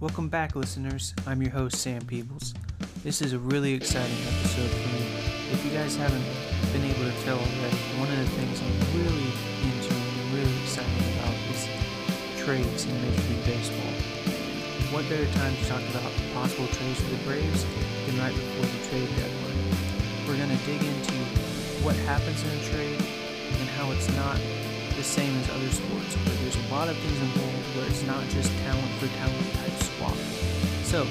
Welcome back, listeners. I'm your host, Sam Peebles. This is a really exciting episode for me. If you guys haven't been able to tell already, one of the things I'm really into and really excited about is trades in Major League Baseball. What better time to talk about possible trades for the Braves than right before the trade deadline? We're going to dig into what happens in a trade and how it's not the same as other sports where there's a lot of things involved where it's not just talent for talent type swap. So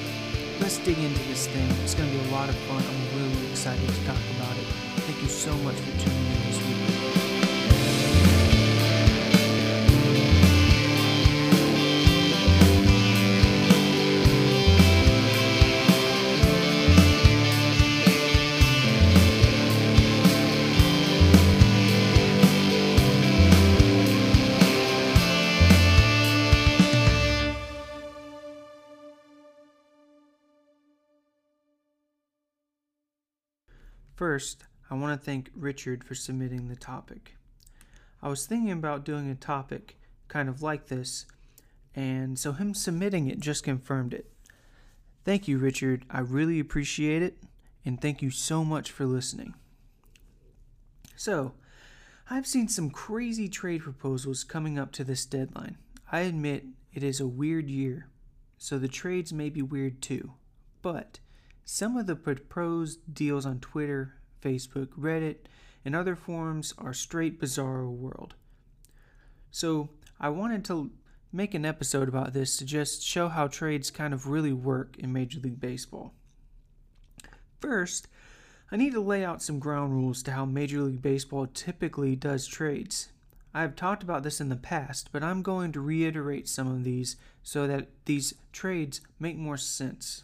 let's dig into this thing. It's going to be a lot of fun. I'm really excited to talk about it. Thank you so much for tuning in this First, I want to thank Richard for submitting the topic. I was thinking about doing a topic kind of like this, and so him submitting it just confirmed it. Thank you, Richard. I really appreciate it, and thank you so much for listening. So, I've seen some crazy trade proposals coming up to this deadline. I admit it is a weird year, so the trades may be weird too. But some of the proposed deals on Twitter, Facebook, Reddit, and other forums are straight bizarro world. So I wanted to make an episode about this to just show how trades kind of really work in Major League Baseball. First, I need to lay out some ground rules to how Major League Baseball typically does trades. I have talked about this in the past, but I'm going to reiterate some of these so that these trades make more sense.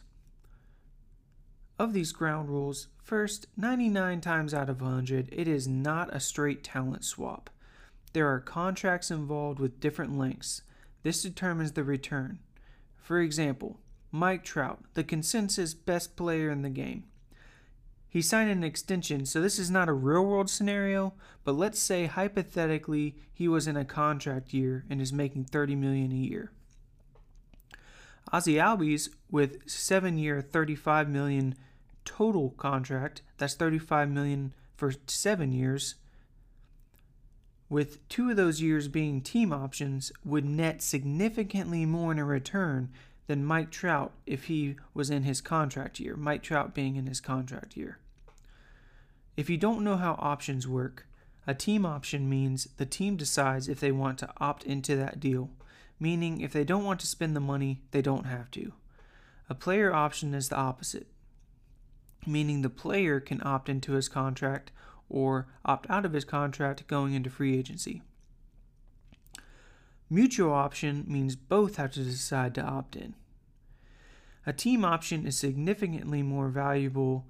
Of these ground rules, first, 99 times out of 100, it is not a straight talent swap. There are contracts involved with different lengths. This determines the return. For example, Mike Trout, the consensus best player in the game. He signed an extension, so this is not a real world scenario, but let's say hypothetically he was in a contract year and is making 30 million a year. Ozzy Albies with 7-year 35 million total contract, that's 35 million for 7 years. With two of those years being team options, would net significantly more in a return than Mike Trout if he was in his contract year, Mike Trout being in his contract year. If you don't know how options work, a team option means the team decides if they want to opt into that deal, meaning if they don't want to spend the money, they don't have to. A player option is the opposite, meaning the player can opt into his contract or opt out of his contract going into free agency. Mutual option means both have to decide to opt in. A team option is significantly more valuable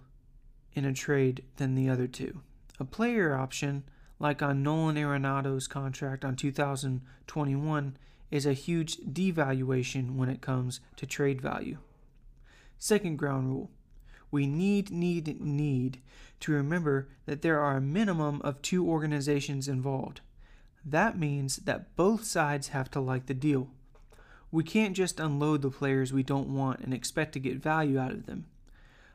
in a trade than the other two. A player option, like on Nolan Arenado's contract on 2021, is a huge devaluation when it comes to trade value. Second ground rule we need, need, need to remember that there are a minimum of two organizations involved. That means that both sides have to like the deal. We can't just unload the players we don't want and expect to get value out of them.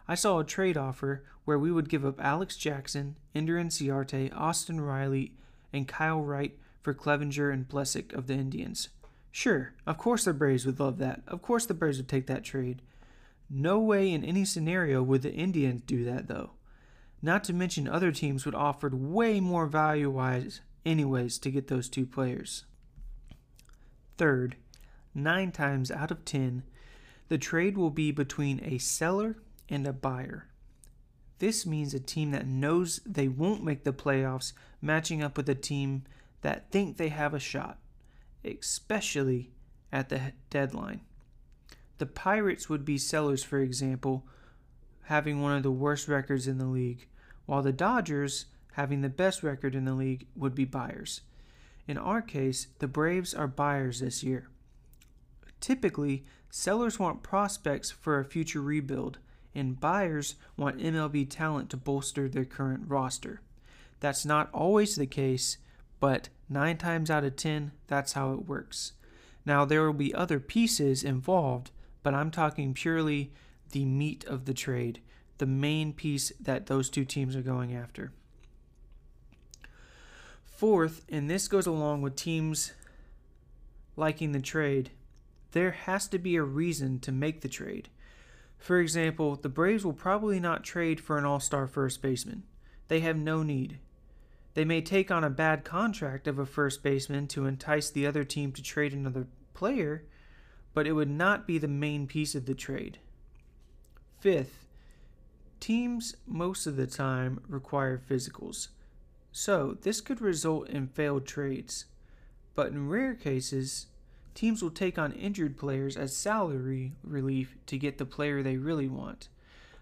I saw a trade offer where we would give up Alex Jackson, Ender Inciarte, Austin Riley, and Kyle Wright for Clevinger and Plesac of the Indians. Sure, of course the Braves would love that. Of course the Braves would take that trade. No way in any scenario would the Indians do that, though. Not to mention, other teams would offer way more value wise, anyways, to get those two players. Third, nine times out of ten, the trade will be between a seller and a buyer. This means a team that knows they won't make the playoffs matching up with a team that think they have a shot, especially at the deadline. The Pirates would be sellers, for example, having one of the worst records in the league, while the Dodgers, having the best record in the league, would be buyers. In our case, the Braves are buyers this year. Typically, sellers want prospects for a future rebuild, and buyers want MLB talent to bolster their current roster. That's not always the case, but 9 times out of 10, that's how it works. Now, there will be other pieces involved, but I'm talking purely the meat of the trade, the main piece that those two teams are going after. Fourth, and this goes along with teams liking the trade, there has to be a reason to make the trade. For example, the Braves will probably not trade for an all star first baseman. They have no need. They may take on a bad contract of a first baseman to entice the other team to trade another player, but it would not be the main piece of the trade. Fifth, teams most of the time require physicals, so this could result in failed trades. But in rare cases, teams will take on injured players as salary relief to get the player they really want.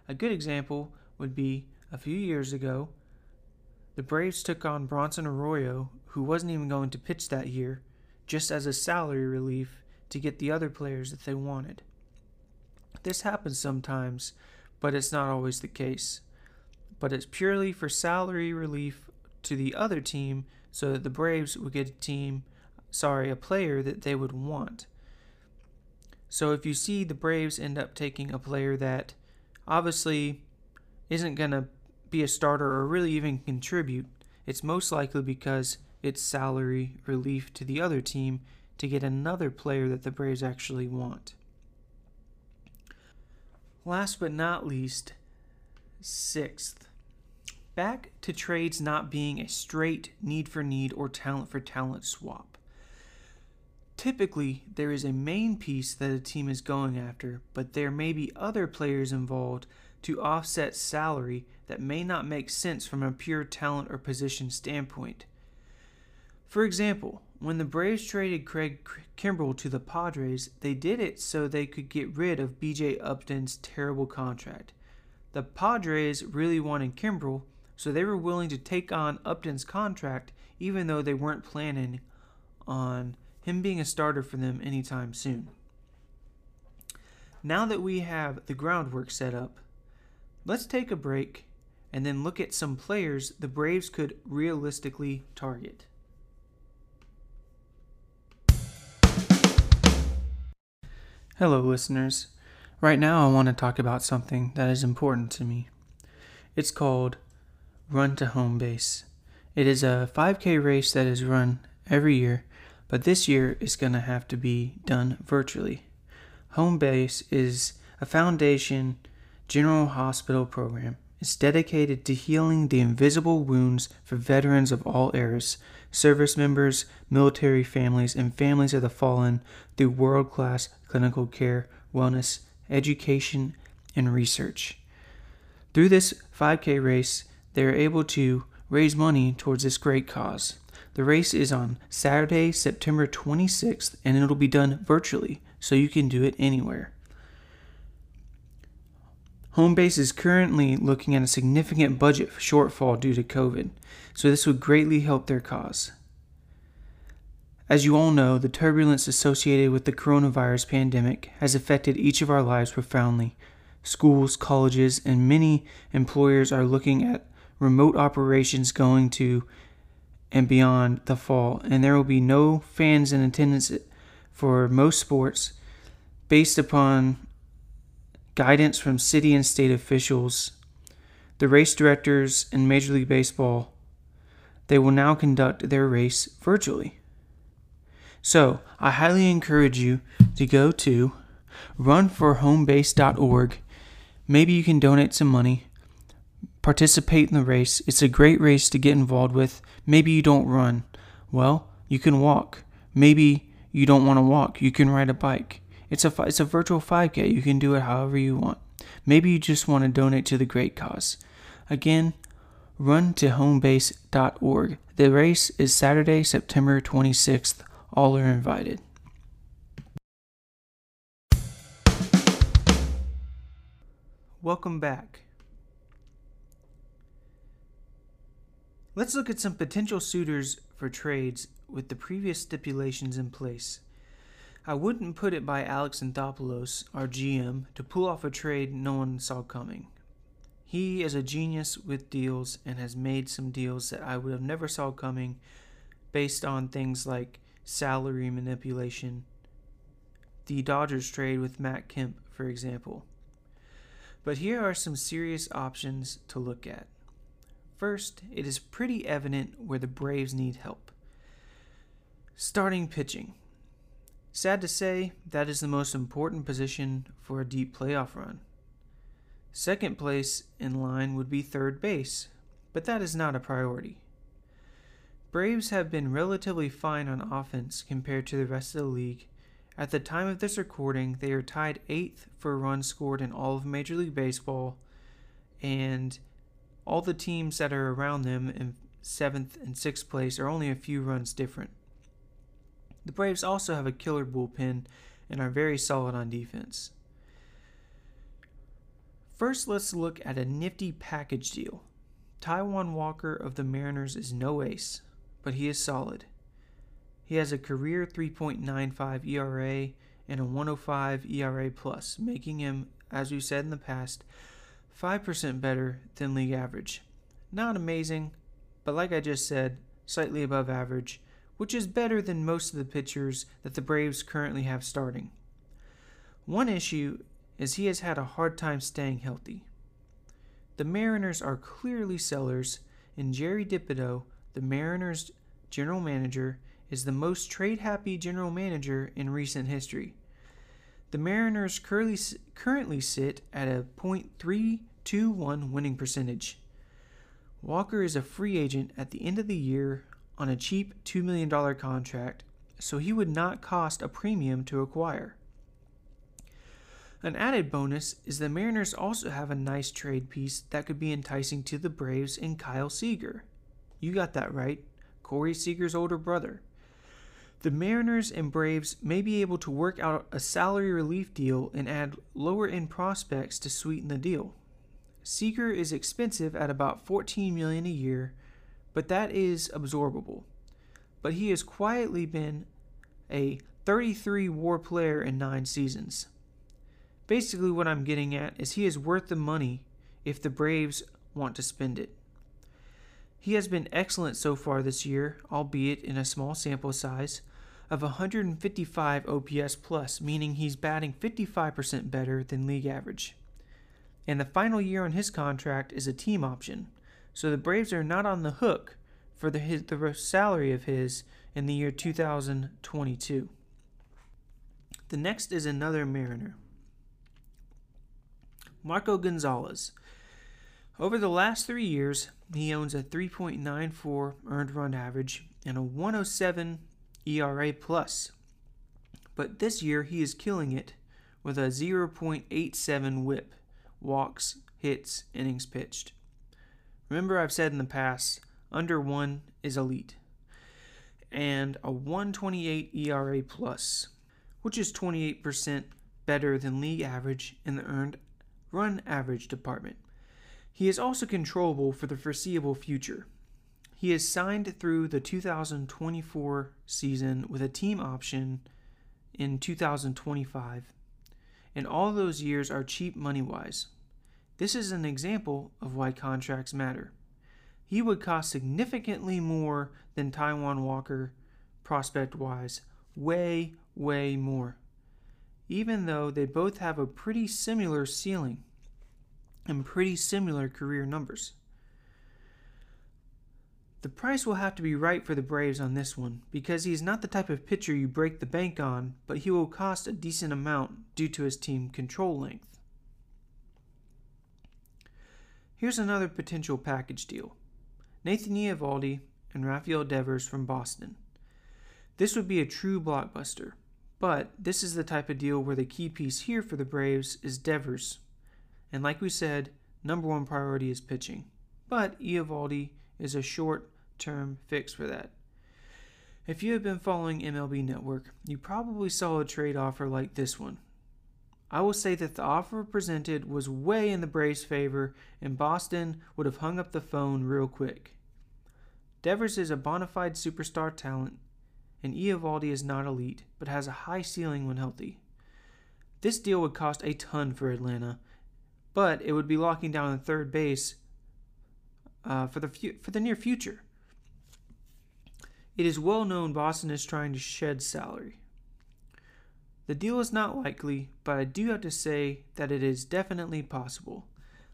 A good example would be a few years ago, the Braves took on Bronson Arroyo, who wasn't even going to pitch that year, just as a salary relief to get the other players that they wanted. This happens sometimes, but it's not always the case. But it's purely for salary relief to the other team so that the Braves would get a team sorry, a player that they would want. So if you see the Braves end up taking a player that obviously isn't going to be a starter or really even contribute, it's most likely because it's salary relief to the other team to get another player that the Braves actually want. Last but not least, sixth, back to trades not being a straight need for need or talent for talent swap. Typically, there is a main piece that a team is going after, but there may be other players involved to offset salary that may not make sense from a pure talent or position standpoint. For example, when the Braves traded Craig Kimbrel to the Padres, they did it so they could get rid of BJ Upton's terrible contract. The Padres really wanted Kimbrel, so they were willing to take on Upton's contract even though they weren't planning on him being a starter for them anytime soon. Now that we have the groundwork set up, let's take a break and then look at some players the Braves could realistically target. Hello, listeners. Right now, I want to talk about something that is important to me. It's called Run to Home Base. It is a 5K race that is run every year but this year is going to have to be done virtually. Home Base is a foundation general hospital program. It's dedicated to healing the invisible wounds for veterans of all eras, service members, military families, and families of the fallen through world class clinical care, wellness, education, and research. Through this 5K race, they are able to raise money towards this great cause. The race is on Saturday, September 26th, and it'll be done virtually, so you can do it anywhere. Homebase is currently looking at a significant budget shortfall due to COVID, so this would greatly help their cause. As you all know, the turbulence associated with the coronavirus pandemic has affected each of our lives profoundly. Schools, colleges, and many employers are looking at remote operations going to and beyond the fall, and there will be no fans in attendance for most sports based upon guidance from city and state officials, the race directors in Major League Baseball. They will now conduct their race virtually. So, I highly encourage you to go to runforhomebase.org. Maybe you can donate some money Participate in the race. It's a great race to get involved with. Maybe you don't run. Well, you can walk. Maybe you don't want to walk. You can ride a bike. It's a it's a virtual 5K. You can do it however you want. Maybe you just want to donate to the great cause. Again, run to homebase.org. The race is Saturday, September 26th. All are invited. Welcome back. Let's look at some potential suitors for trades with the previous stipulations in place. I wouldn't put it by Alex Anthopoulos, our GM, to pull off a trade no one saw coming. He is a genius with deals and has made some deals that I would have never saw coming based on things like salary manipulation the Dodgers trade with Matt Kemp, for example. But here are some serious options to look at. First, it is pretty evident where the Braves need help. Starting pitching. Sad to say, that is the most important position for a deep playoff run. Second place in line would be third base, but that is not a priority. Braves have been relatively fine on offense compared to the rest of the league. At the time of this recording, they are tied eighth for runs scored in all of Major League Baseball, and all the teams that are around them in seventh and sixth place are only a few runs different. The Braves also have a killer bullpen and are very solid on defense. First, let's look at a nifty package deal. Taijuan Walker of the Mariners is no ace, but he is solid. He has a career 3.95 ERA and a 105 ERA plus, making him, as we said in the past, 5% better than league average. Not amazing, but like I just said, slightly above average, which is better than most of the pitchers that the Braves currently have starting. One issue is he has had a hard time staying healthy. The Mariners are clearly sellers, and Jerry Dipoto the Mariners' general manager, is the most trade happy general manager in recent history. The Mariners currently, currently sit at a .321 winning percentage. Walker is a free agent at the end of the year on a cheap $2 million contract, so he would not cost a premium to acquire. An added bonus is the Mariners also have a nice trade piece that could be enticing to the Braves in Kyle Seager. You got that right. Corey Seager's older brother. The Mariners and Braves may be able to work out a salary relief deal and add lower end prospects to sweeten the deal. Seager is expensive at about 14 million a year, but that is absorbable. But he has quietly been a 33 WAR player in 9 seasons. Basically what I'm getting at is he is worth the money if the Braves want to spend it. He has been excellent so far this year, albeit in a small sample size, of 155 OPS plus, meaning he's batting 55% better than league average. And the final year on his contract is a team option, so the Braves are not on the hook for the, his, the salary of his in the year 2022. The next is another Mariner. Marco Gonzales. Over the last three years, he owns a 3.94 earned run average and a 107 ERA plus. But this year he is killing it with a 0.87 WHIP, walks, hits, innings pitched. Remember I've said in the past, under 1 is elite. And a 128 ERA plus, which is 28% better than league average in the earned run average department. He is also controllable for the foreseeable future. He is signed through the 2024 season with a team option in 2025, and all those years are cheap money wise. This is an example of why contracts matter. He would cost significantly more than Taijuan Walker prospect wise, way, way more. Even though they both have a pretty similar ceiling and pretty similar career numbers. The price will have to be right for the Braves on this one because he's not the type of pitcher you break the bank on, but he will cost a decent amount due to his team control length. Here's another potential package deal Nathan Eovaldi and Rafael Devers from Boston. This would be a true blockbuster, but this is the type of deal where the key piece here for the Braves is Devers and like we said, number one priority is pitching. But Eovaldi is a short term fix for that. If you have been following MLB Network, you probably saw a trade offer like this one. I will say that the offer presented was way in the Braves' favor, and Boston would have hung up the phone real quick. Devers is a bona fide superstar talent, and Eovaldi is not elite, but has a high ceiling when healthy. This deal would cost a ton for Atlanta, but it would be locking down the third base uh, for the fu- for the near future. It is well known Boston is trying to shed salary. The deal is not likely, but I do have to say that it is definitely possible.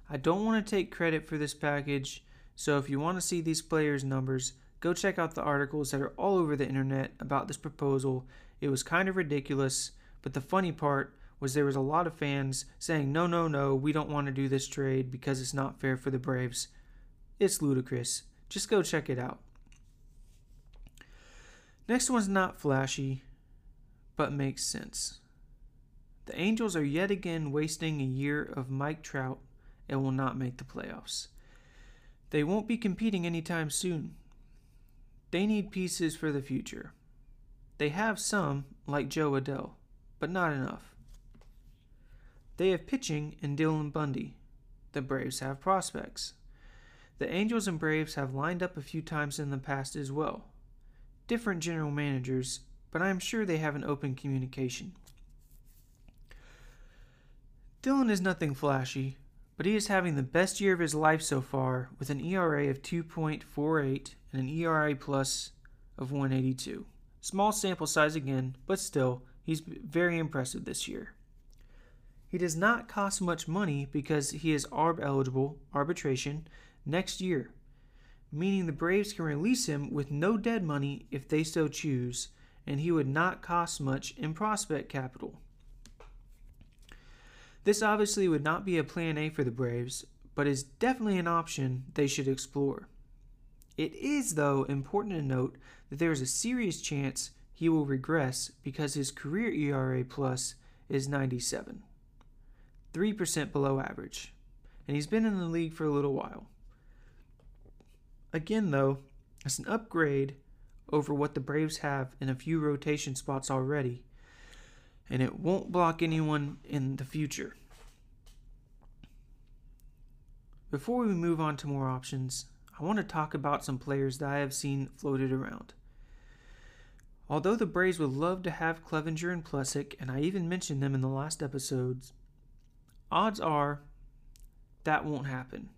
I don't want to take credit for this package, so if you want to see these players' numbers, go check out the articles that are all over the internet about this proposal. It was kind of ridiculous, but the funny part was there was a lot of fans saying, no, no, no, we don't want to do this trade because it's not fair for the Braves. It's ludicrous. Just go check it out. Next one's not flashy, but makes sense. The Angels are yet again wasting a year of Mike Trout and will not make the playoffs. They won't be competing anytime soon. They need pieces for the future. They have some, like Jo Adell, but not enough. They have pitching in Dylan Bundy. The Braves have prospects. The Angels and Braves have lined up a few times in the past as well. Different general managers, but I am sure they have an open communication. Dylan is nothing flashy, but he is having the best year of his life so far with an ERA of 2.48 and an ERA plus of 182. Small sample size again, but still, he's very impressive this year. He does not cost much money because he is ARB eligible, arbitration, next year, meaning the Braves can release him with no dead money if they so choose and he would not cost much in prospect capital. This obviously would not be a plan A for the Braves, but is definitely an option they should explore. It is, though, important to note that there is a serious chance he will regress because his career ERA plus is 97, 3% below average, and he's been in the league for a little while. Again, though, it's an upgrade over what the Braves have in a few rotation spots already, and it won't block anyone in the future. Before we move on to more options, I want to talk about some players that I have seen floated around. Although the Braves would love to have Clevinger and Plesac, and I even mentioned them in the last episodes, odds are that won't happen.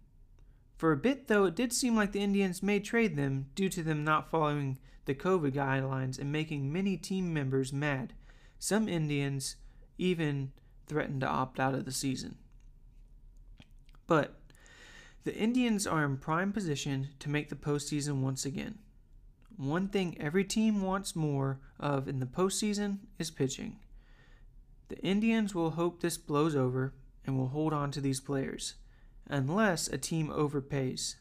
For a bit, though, it did seem like the Indians may trade them due to them not following the COVID guidelines and making many team members mad. Some Indians even threatened to opt out of the season. But the Indians are in prime position to make the postseason once again. One thing every team wants more of in the postseason is pitching. The Indians will hope this blows over and will hold on to these players, unless a team overpays.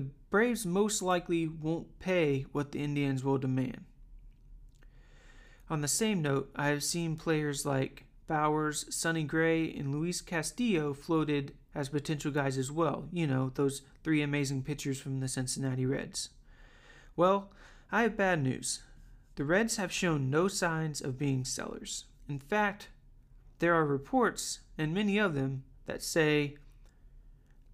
The Braves most likely won't pay what the Indians will demand. On the same note, I have seen players like Bowers, Sonny Gray, and Luis Castillo floated as potential guys as well. You know, those three amazing pitchers from the Cincinnati Reds. Well, I have bad news. The Reds have shown no signs of being sellers. In fact, there are reports, and many of them, that say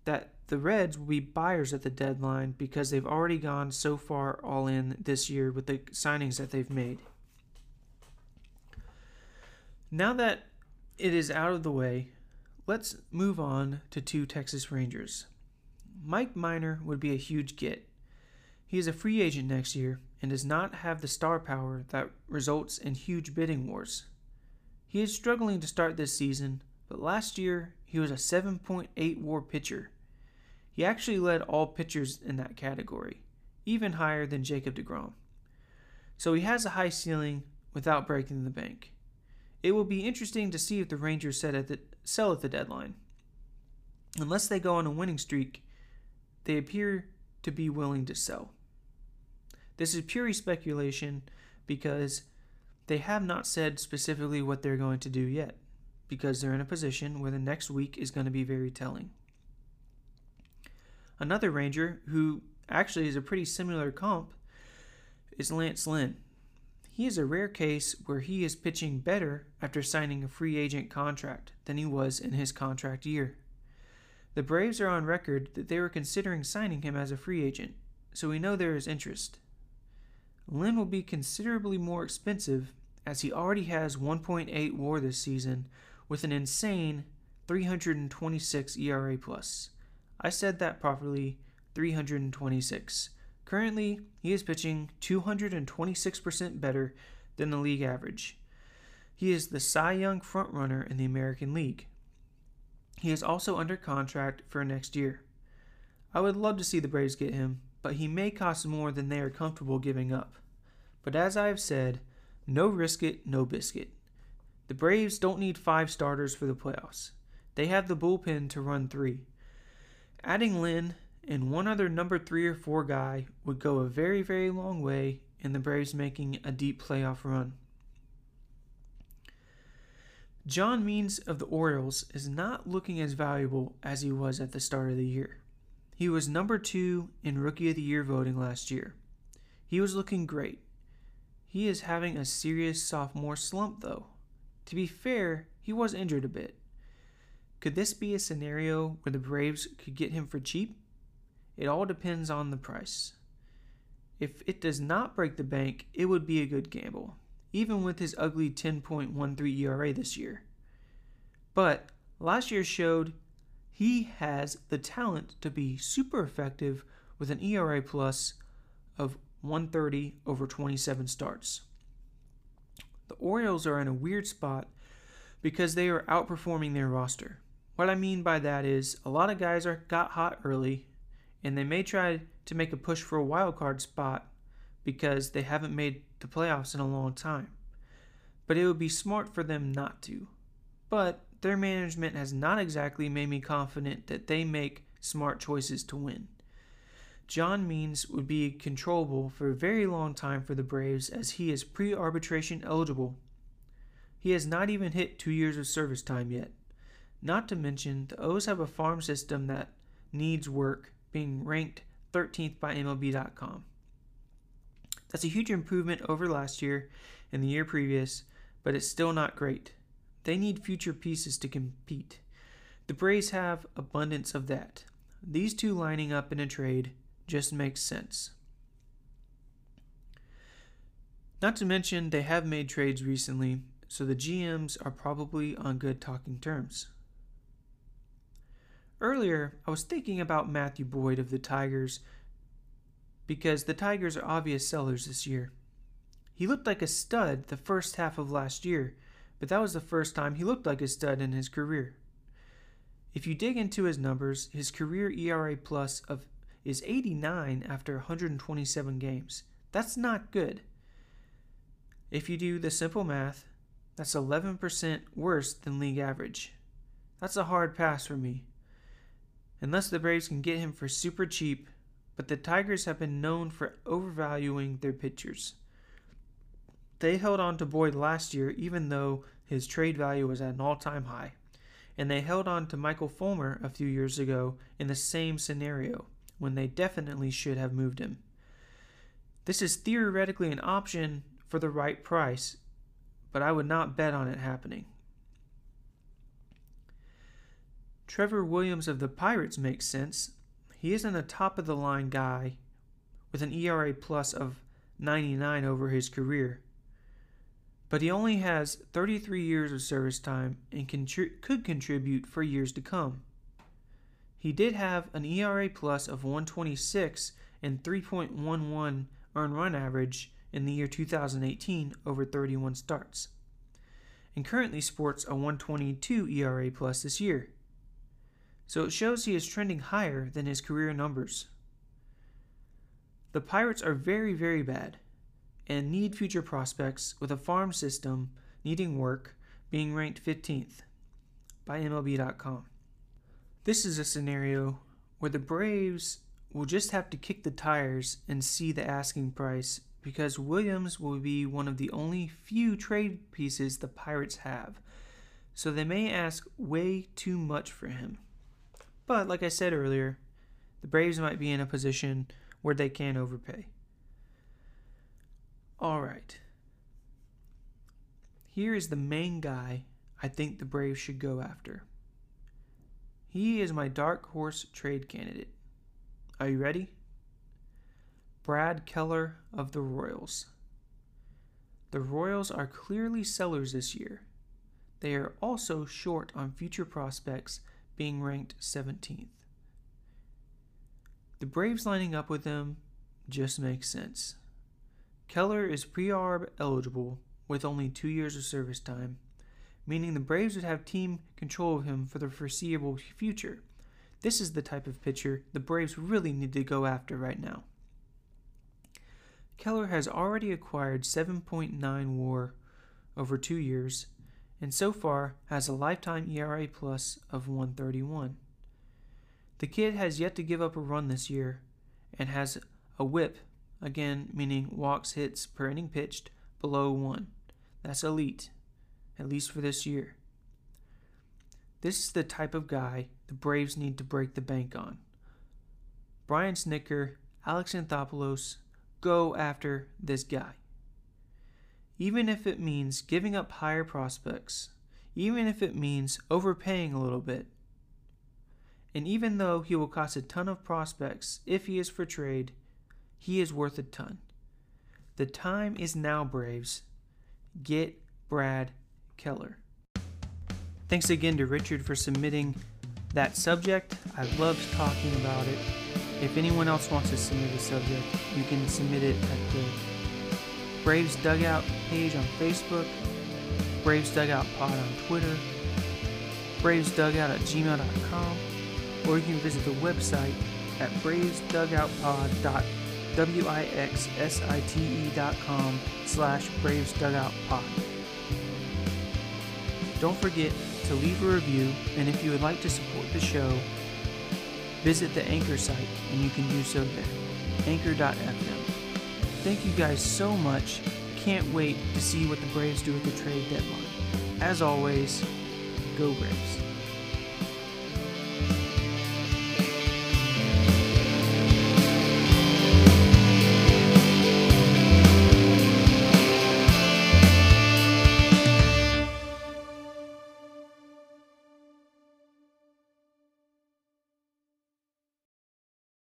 that the Reds will be buyers at the deadline because they've already gone so far all in this year with the signings that they've made. Now that it is out of the way, let's move on to two Texas Rangers. Mike Minor would be a huge get. He is a free agent next year and does not have the star power that results in huge bidding wars. He is struggling to start this season, but last year he was a 7.8 WAR pitcher he actually led all pitchers in that category, even higher than Jacob DeGrom. So he has a high ceiling without breaking the bank. It will be interesting to see if the Rangers at the, sell at the deadline. Unless they go on a winning streak, they appear to be willing to sell. This is pure speculation because they have not said specifically what they're going to do yet, because they're in a position where the next week is going to be very telling. Another Ranger, who actually is a pretty similar comp, is Lance Lynn. He is a rare case where he is pitching better after signing a free agent contract than he was in his contract year. The Braves are on record that they were considering signing him as a free agent, so we know there is interest. Lynn will be considerably more expensive as he already has 1.8 WAR this season with an insane 326 ERA plus. I said that properly 326. Currently, he is pitching 226% better than the league average. He is the Cy Young frontrunner in the American League. He is also under contract for next year. I would love to see the Braves get him, but he may cost more than they are comfortable giving up. But as I have said, no risk it, no biscuit. The Braves don't need five starters for the playoffs. They have the bullpen to run three. Adding Lynn and one other number three or four guy would go a very, very long way in the Braves making a deep playoff run. John Means of the Orioles is not looking as valuable as he was at the start of the year. He was number two in Rookie of the Year voting last year. He was looking great. He is having a serious sophomore slump, though. To be fair, he was injured a bit. Could this be a scenario where the Braves could get him for cheap? It all depends on the price. If it does not break the bank, it would be a good gamble even with his ugly 10.13 ERA this year. But last year showed he has the talent to be super effective with an ERA plus of 130 over 27 starts. The Orioles are in a weird spot because they are outperforming their roster. What I mean by that is a lot of guys are got hot early and they may try to make a push for a wild card spot because they haven't made the playoffs in a long time. But it would be smart for them not to. But their management has not exactly made me confident that they make smart choices to win. John Means would be controllable for a very long time for the Braves as he is pre arbitration eligible. He has not even hit two years of service time yet. Not to mention, the O's have a farm system that needs work, being ranked 13th by MLB.com. That's a huge improvement over last year and the year previous, but it's still not great. They need future pieces to compete. The Braves have abundance of that. These two lining up in a trade just makes sense. Not to mention, they have made trades recently, so the GMs are probably on good talking terms. Earlier, I was thinking about Matthew Boyd of the Tigers because the Tigers are obvious sellers this year. He looked like a stud the first half of last year, but that was the first time he looked like a stud in his career. If you dig into his numbers, his career ERA plus of is 89 after 127 games. That's not good. If you do the simple math, that's 11% worse than league average. That's a hard pass for me. Unless the Braves can get him for super cheap, but the Tigers have been known for overvaluing their pitchers. They held on to Boyd last year even though his trade value was at an all time high, and they held on to Michael Fulmer a few years ago in the same scenario when they definitely should have moved him. This is theoretically an option for the right price, but I would not bet on it happening. Trevor Williams of the Pirates makes sense he isn't a top of the line guy with an ERA plus of 99 over his career. But he only has 33 years of service time and contri- could contribute for years to come. He did have an ERA plus of 126 and 3.11 earned run average in the year 2018 over 31 starts, and currently sports a 122 ERA plus this year so it shows he is trending higher than his career numbers. The Pirates are very, very bad and need future prospects with a farm system needing work being ranked 15th by MLB.com. This is a scenario where the Braves will just have to kick the tires and see the asking price because Williams will be one of the only few trade pieces the Pirates have. So they may ask way too much for him. But like I said earlier, the Braves might be in a position where they can overpay. All right. Here is the main guy I think the Braves should go after. He is my dark horse trade candidate. Are you ready? Brad Keller of the Royals. The Royals are clearly sellers this year. They are also short on future prospects being ranked 17th. The Braves lining up with them just makes sense. Keller is pre arb eligible, with only two years of service time, meaning the Braves would have team control of him for the foreseeable future. This is the type of pitcher the Braves really need to go after right now. Keller has already acquired 7.9 WAR over two years, and so far has a lifetime ERA plus of 131. The kid has yet to give up a run this year, and has a WHIP, again meaning walks hits per inning pitched, below 1. That's elite, at least for this year. This is the type of guy the Braves need to break the bank on. Brian Snitker, Alex Anthopoulos, go after this guy. Even if it means giving up higher prospects, even if it means overpaying a little bit. And even though he will cost a ton of prospects if he is for trade, he is worth a ton. The time is now, Braves. Get Brad Keller. Thanks again to Richard for submitting that subject. I loved talking about it. If anyone else wants to submit a subject, you can submit it at the Braves Dugout page on Facebook, Braves Dugout Pod on Twitter, Braves Dugout at gmail.com, or you can visit the website at bravesdugoutpod.wixsite.com slash Braves Dugout Pod. Don't forget to leave a review, and if you would like to support the show, visit the Anchor site and you can do so there. Anchor.fm. Thank you guys so much. Can't wait to see what the Braves do at the trade deadline. As always, go Braves.